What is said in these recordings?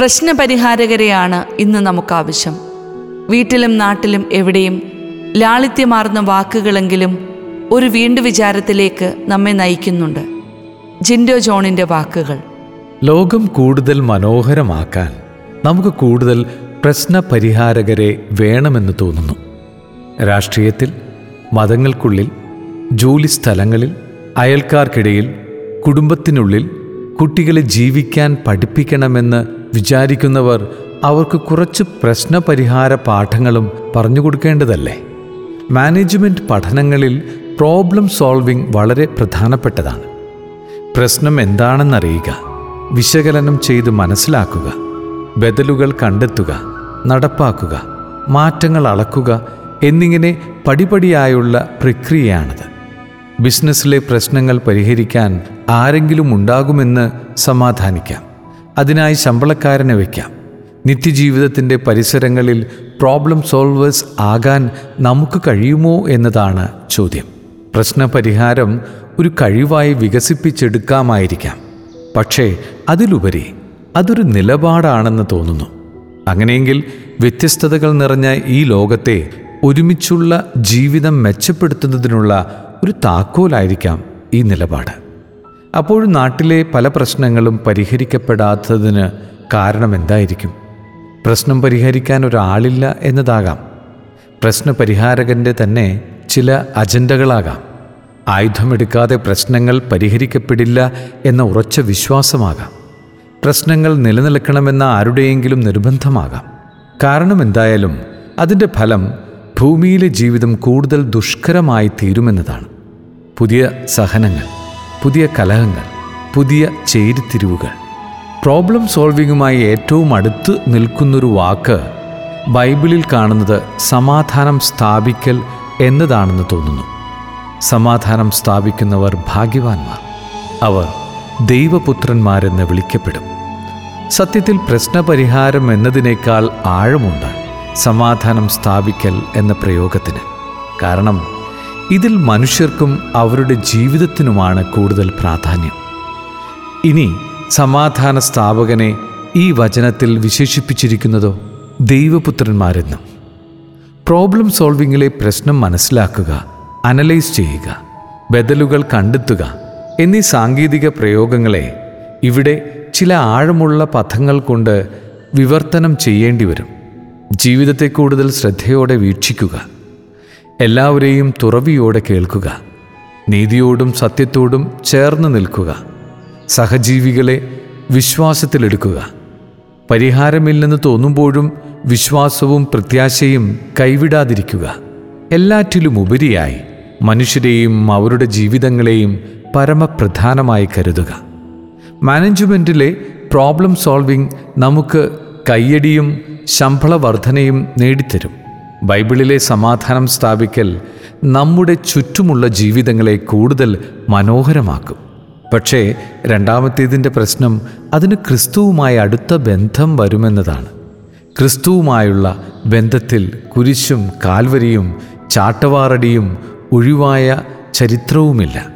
പ്രശ്നപരിഹാരകരെയാണ് ഇന്ന് നമുക്ക് ആവശ്യം വീട്ടിലും നാട്ടിലും എവിടെയും ലാളിത്യമാർന്ന വാക്കുകളെങ്കിലും ഒരു വീണ്ടു വിചാരത്തിലേക്ക് നമ്മെ നയിക്കുന്നുണ്ട്. ജിൻഡോ ജോണിന്റെ വാക്കുകൾ. ലോകം കൂടുതൽ മനോഹരമാക്കാൻ നമുക്ക് കൂടുതൽ പ്രശ്നപരിഹാരകരെ വേണമെന്ന് തോന്നുന്നു. രാഷ്ട്രീയത്തിൽ മതങ്ങൾക്കുള്ളിൽ ജോലി സ്ഥലങ്ങളിൽ അയൽക്കാർക്കിടയിൽ കുടുംബത്തിനുള്ളിൽ കുട്ടികളെ ജീവിക്കാൻ പഠിപ്പിക്കണമെന്ന് വിചാരിക്കുന്നവർ അവർക്ക് കുറച്ച് പ്രശ്നപരിഹാര പാഠങ്ങളും പറഞ്ഞു കൊടുക്കേണ്ടതല്ലേ? മാനേജ്മെന്റ് പഠനങ്ങളിൽ പ്രോബ്ലം സോൾവിംഗ് വളരെ പ്രധാനപ്പെട്ടതാണ്. പ്രശ്നം എന്താണെന്നറിയുക വിശകലനം ചെയ്ത് മനസ്സിലാക്കുക ബദലുകൾ കണ്ടെത്തുക നടപ്പാക്കുക മാറ്റങ്ങൾ അളക്കുക എന്നിങ്ങനെ പടിപടിയായുള്ള പ്രക്രിയയാണിത്. ബിസിനസ്സിലെ പ്രശ്നങ്ങൾ പരിഹരിക്കാൻ ആരെങ്കിലും ഉണ്ടാകുമെന്ന് സമാധാനിക്കാം. അതിനായി ശമ്പളക്കാരനെ വയ്ക്കാം നിത്യജീവിതത്തിന്റെ പരിസരങ്ങളിൽ പ്രോബ്ലം സോൾവേഴ്സ് ആകാൻ നമുക്ക് കഴിയുമോ എന്നതാണ് ചോദ്യം. പ്രശ്നപരിഹാരം ഒരു കഴിവായി വികസിപ്പിച്ചെടുക്കാമായിരിക്കാം. പക്ഷേ അതിലുപരി അതൊരു നിലപാടാണെന്ന് തോന്നുന്നു. അങ്ങനെയെങ്കിൽ വ്യത്യസ്തതകൾ നിറഞ്ഞ ഈ ലോകത്തെ ഒരുമിച്ചുള്ള ജീവിതം മെച്ചപ്പെടുത്തുന്നതിനുള്ള ഒരു താക്കോലായിരിക്കാം ഈ നിലപാട്. അപ്പോൾ നാട്ടിലെ പല പ്രശ്നങ്ങളും പരിഹരിക്കപ്പെടാത്തതിന് കാരണം എന്തായിരിക്കും? പ്രശ്നം പരിഹരിക്കാൻ ഒരാളില്ല എന്നതാകാം. പ്രശ്നപരിഹാരകന്റെ തന്നെ ചില അജണ്ടകളാകാം. ആയുധമെടുക്കാതെ പ്രശ്നങ്ങൾ പരിഹരിക്കപ്പെടില്ല എന്ന ഉറച്ച വിശ്വാസമാകാം. പ്രശ്നങ്ങൾ നിലനിൽക്കണമെന്ന ആരുടെയെങ്കിലും നിർബന്ധമാകാം. കാരണം എന്തായാലും അതിന്റെ ഫലം ഭൂമിയിലെ ജീവിതം കൂടുതൽ ദുഷ്കരമായി തീരുമെന്നതാണ് പുതിയ സഹനങ്ങൾ. പുതിയ കലഹങ്ങൾ പുതിയ ചേരിത്തിരിവുകൾ പ്രോബ്ലം സോൾവിങ്ങുമായി ഏറ്റവും അടുത്ത് നിൽക്കുന്നൊരു വാക്ക് ബൈബിളിൽ കാണുന്നത് സമാധാനം സ്ഥാപിക്കൽ എന്നതാണെന്ന് തോന്നുന്നു. സമാധാനം സ്ഥാപിക്കുന്നവർ ഭാഗ്യവാന്മാർ. അവർ ദൈവപുത്രന്മാരെന്ന് വിളിക്കപ്പെടും. സത്യത്തിൽ പ്രശ്നപരിഹാരം എന്നതിനേക്കാൾ ആഴമുണ്ട് സമാധാനം സ്ഥാപിക്കൽ എന്ന പ്രയോഗത്തിന്. കാരണം ഇതിൽ മനുഷ്യർക്കും അവരുടെ ജീവിതത്തിനുമാണ് കൂടുതൽ പ്രാധാന്യം. ഇനി സമാധാന സ്ഥാപകനെ ഈ വചനത്തിൽ വിശേഷിപ്പിച്ചിരിക്കുന്നതോ ദൈവപുത്രന്മാരെന്നും. പ്രോബ്ലം സോൾവിങ്ങിലെ പ്രശ്നം മനസ്സിലാക്കുക അനലൈസ് ചെയ്യുക ബദലുകൾ കണ്ടെത്തുക എന്നീ സാങ്കേതിക പ്രയോഗങ്ങളെ ഇവിടെ ചില ആഴമുള്ള പഥങ്ങൾ കൊണ്ട് വിവർത്തനം ചെയ്യേണ്ടി വരും ജീവിതത്തെ കൂടുതൽ ശ്രദ്ധയോടെ വീക്ഷിക്കുക. എല്ലാവരെയും തുറവിയോടെ കേൾക്കുക നീതിയോടും സത്യത്തോടും ചേർന്ന് നിൽക്കുക സഹജീവികളെ വിശ്വാസത്തിലെടുക്കുക. പരിഹാരമില്ലെന്ന് തോന്നുമ്പോഴും വിശ്വാസവും പ്രത്യാശയും കൈവിടാതിരിക്കുക. എല്ലാറ്റിലും ഉപരിയായി മനുഷ്യരെയും അവരുടെ ജീവിതങ്ങളെയും പരമപ്രധാനമായി കരുതുക. മാനേജ്മെന്റിലെ പ്രോബ്ലം സോൾവിംഗ് നമുക്ക് കയ്യടിയും ശമ്പള വർധനയും നേടിത്തരും. ബൈബിളിലെ സമാധാനം സ്ഥാപിക്കൽ നമ്മുടെ ചുറ്റുമുള്ള ജീവിതങ്ങളെ കൂടുതൽ മനോഹരമാക്കും. പക്ഷേ രണ്ടാമത്തേതിന്റെ പ്രശ്നം അതിന് ക്രിസ്തുവുമായി അടുത്ത ബന്ധം വരുമെന്നതാണ്. ക്രിസ്തുവുമായുള്ള ബന്ധത്തിൽ കുരിശും കാൽവരിയും ചാട്ടവാറടിയും ഒഴിവായ ചരിത്രവുമില്ല.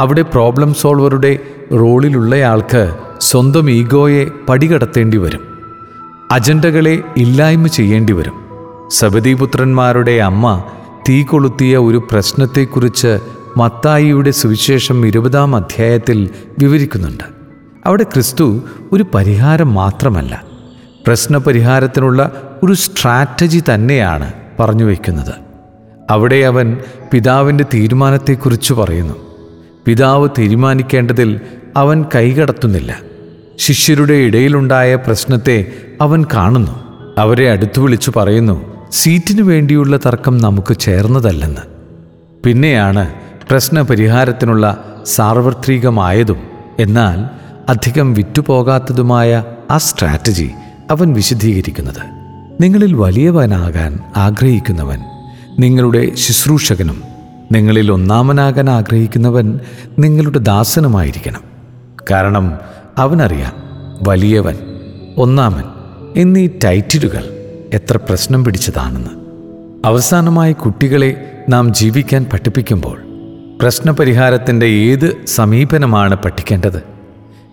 അവിടെ പ്രോബ്ലം സോൾവറുടെ റോളിലുള്ളയാൾക്ക് സ്വന്തം ഈഗോയെ പടികടത്തേണ്ടി വരും. അജണ്ടകളെ ഇല്ലായ്മ ചെയ്യേണ്ടി വരും. സബദീപുത്രന്മാരുടെ അമ്മ തീ കൊളുത്തിയ ഒരു പ്രശ്നത്തെക്കുറിച്ച് മത്തായിയുടെ സുവിശേഷം ഇരുപതാം അധ്യായത്തിൽ വിവരിക്കുന്നുണ്ട്. അവിടെ ക്രിസ്തു ഒരു പരിഹാരം മാത്രമല്ല പ്രശ്നപരിഹാരത്തിനുള്ള ഒരു സ്ട്രാറ്റജി തന്നെയാണ് പറഞ്ഞു വയ്ക്കുന്നത്. അവിടെ അവൻ പിതാവിന്റെ തീരുമാനത്തെക്കുറിച്ച് പറയുന്നു. പിതാവ് തീരുമാനിക്കേണ്ടതിൽ അവൻ കൈകടത്തുന്നില്ല. ശിഷ്യരുടെ ഇടയിലുണ്ടായ പ്രശ്നത്തെ അവൻ കാണുന്നു. അവരെ അടുത്തു വിളിച്ചു പറയുന്നു സീറ്റിനു വേണ്ടിയുള്ള തർക്കം നമുക്ക് ചേർന്നതല്ലെന്ന്. പിന്നെയാണ് പ്രശ്നപരിഹാരത്തിനുള്ള സാർവത്രികമായതും എന്നാൽ അധികം വിറ്റുപോകാത്തതുമായ ആ സ്ട്രാറ്റജി അവൻ വിശദീകരിക്കുന്നത്. നിങ്ങളിൽ വലിയവനാകാൻ ആഗ്രഹിക്കുന്നവൻ നിങ്ങളുടെ ശുശ്രൂഷകനും നിങ്ങളിൽ ഒന്നാമനാകാൻ ആഗ്രഹിക്കുന്നവൻ നിങ്ങളുടെ ദാസനുമായിരിക്കണം. കാരണം അവനറിയാം വലിയവൻ ഒന്നാമൻ എന്നീ ടൈറ്റിലുകൾ എത്ര പ്രശ്നം പിടിച്ചതാണെന്ന്. അവസാനമായി കുട്ടികളെ നാം ജീവിക്കാൻ പഠിപ്പിക്കുമ്പോൾ പ്രശ്നപരിഹാരത്തിന്റെ ഏത് സമീപനമാണ് പഠിക്കേണ്ടത്?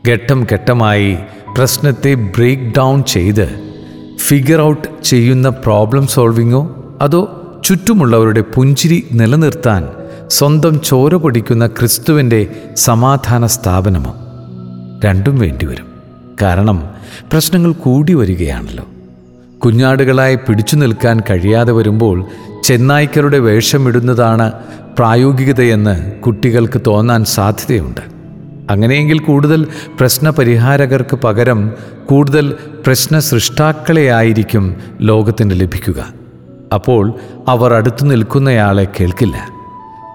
ഘട്ടം ഘട്ടമായി പ്രശ്നത്തെ ബ്രേക്ക് ഡൗൺ ചെയ്ത് ഫിഗർ ഔട്ട് ചെയ്യുന്ന പ്രോബ്ലം സോൾവിങ്ങോ അതോ ചുറ്റുമുള്ളവരുടെ പുഞ്ചിരി നിലനിർത്താൻ സ്വന്തം ചോര പൊടിക്കുന്ന ക്രിസ്തുവിന്റെ സമാധാന സ്ഥാപനമോ? രണ്ടും വേണ്ടിവരും. കാരണം പ്രശ്നങ്ങൾ കൂടി വരികയാണല്ലോ. കുഞ്ഞാടുകളായി പിടിച്ചു നിൽക്കാൻ കഴിയാതെ വരുമ്പോൾ ചെന്നായ്ക്കരുടെ വേഷമിടുന്നതാണ് പ്രായോഗികതയെന്ന് കുട്ടികൾക്ക് തോന്നാൻ സാധ്യതയുണ്ട്. അങ്ങനെയെങ്കിൽ കൂടുതൽ പ്രശ്നപരിഹാരകർക്ക് പകരം കൂടുതൽ പ്രശ്ന സൃഷ്ടാക്കളെയായിരിക്കും ലോകത്തിന് ലഭിക്കുക. അപ്പോൾ അവർ അടുത്തു നിൽക്കുന്നയാളെ കേൾക്കില്ല.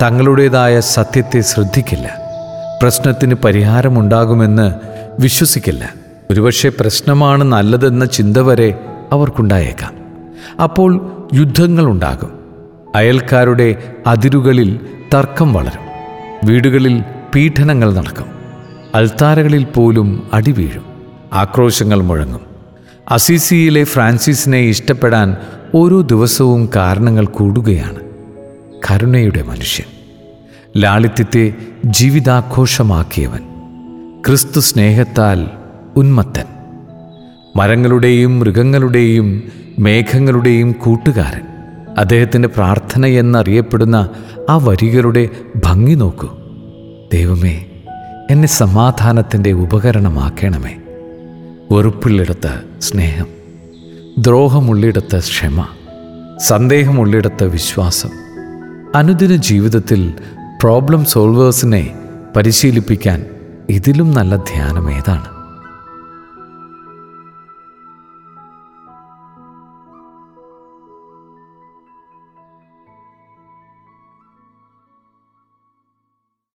തങ്ങളുടേതായ സത്യത്തെ ശ്രദ്ധിക്കില്ല. പ്രശ്നത്തിന് പരിഹാരമുണ്ടാകുമെന്ന് വിശ്വസിക്കില്ല. ഒരുപക്ഷെ പ്രശ്നമാണ് നല്ലതെന്ന ചിന്ത വരെ അവർക്കുണ്ടായേക്കാം. അപ്പോൾ യുദ്ധങ്ങളുണ്ടാകും. അയൽക്കാരുടെ അതിരുകളിൽ തർക്കം വളരും. വീടുകളിൽ പീഡനങ്ങൾ നടക്കും. അൽത്താരകളിൽ പോലും അടിവീഴും ആക്രോശങ്ങൾ മുഴങ്ങും. അസീസിയിലെ ഫ്രാൻസിസിനെ ഇഷ്ടപ്പെടാൻ ഓരോ ദിവസവും കാരണങ്ങൾ കൂടുകയാണ്. കരുണയുടെ മനുഷ്യൻ. ലാളിത്യത്തെ ജീവിതാഘോഷമാക്കിയവൻ. ക്രിസ്തു സ്നേഹത്താൽ ഉന്മത്തൻ. മരങ്ങളുടെയും മൃഗങ്ങളുടെയും മേഘങ്ങളുടെയും കൂട്ടുകാരൻ. അദ്ദേഹത്തിന്റെ പ്രാർത്ഥന എന്നറിയപ്പെടുന്ന ആ വരികളുടെ ഭംഗി നോക്കൂ. ദൈവമേ എന്നെ സമാധാനത്തിന്റെ ഉപകരണമാക്കണമേ. വെറുപ്പുള്ളിടത്ത് സ്നേഹം ദ്രോഹമുള്ളിടത്ത് ക്ഷമ സന്ദേഹമുള്ളിടത്ത് വിശ്വാസം അനുദിന ജീവിതത്തിൽ പ്രോബ്ലം സോൾവേഴ്സിനെ പരിശീലിപ്പിക്കാൻ ഇതിലും നല്ല ധ്യാനം ഏതാണ്?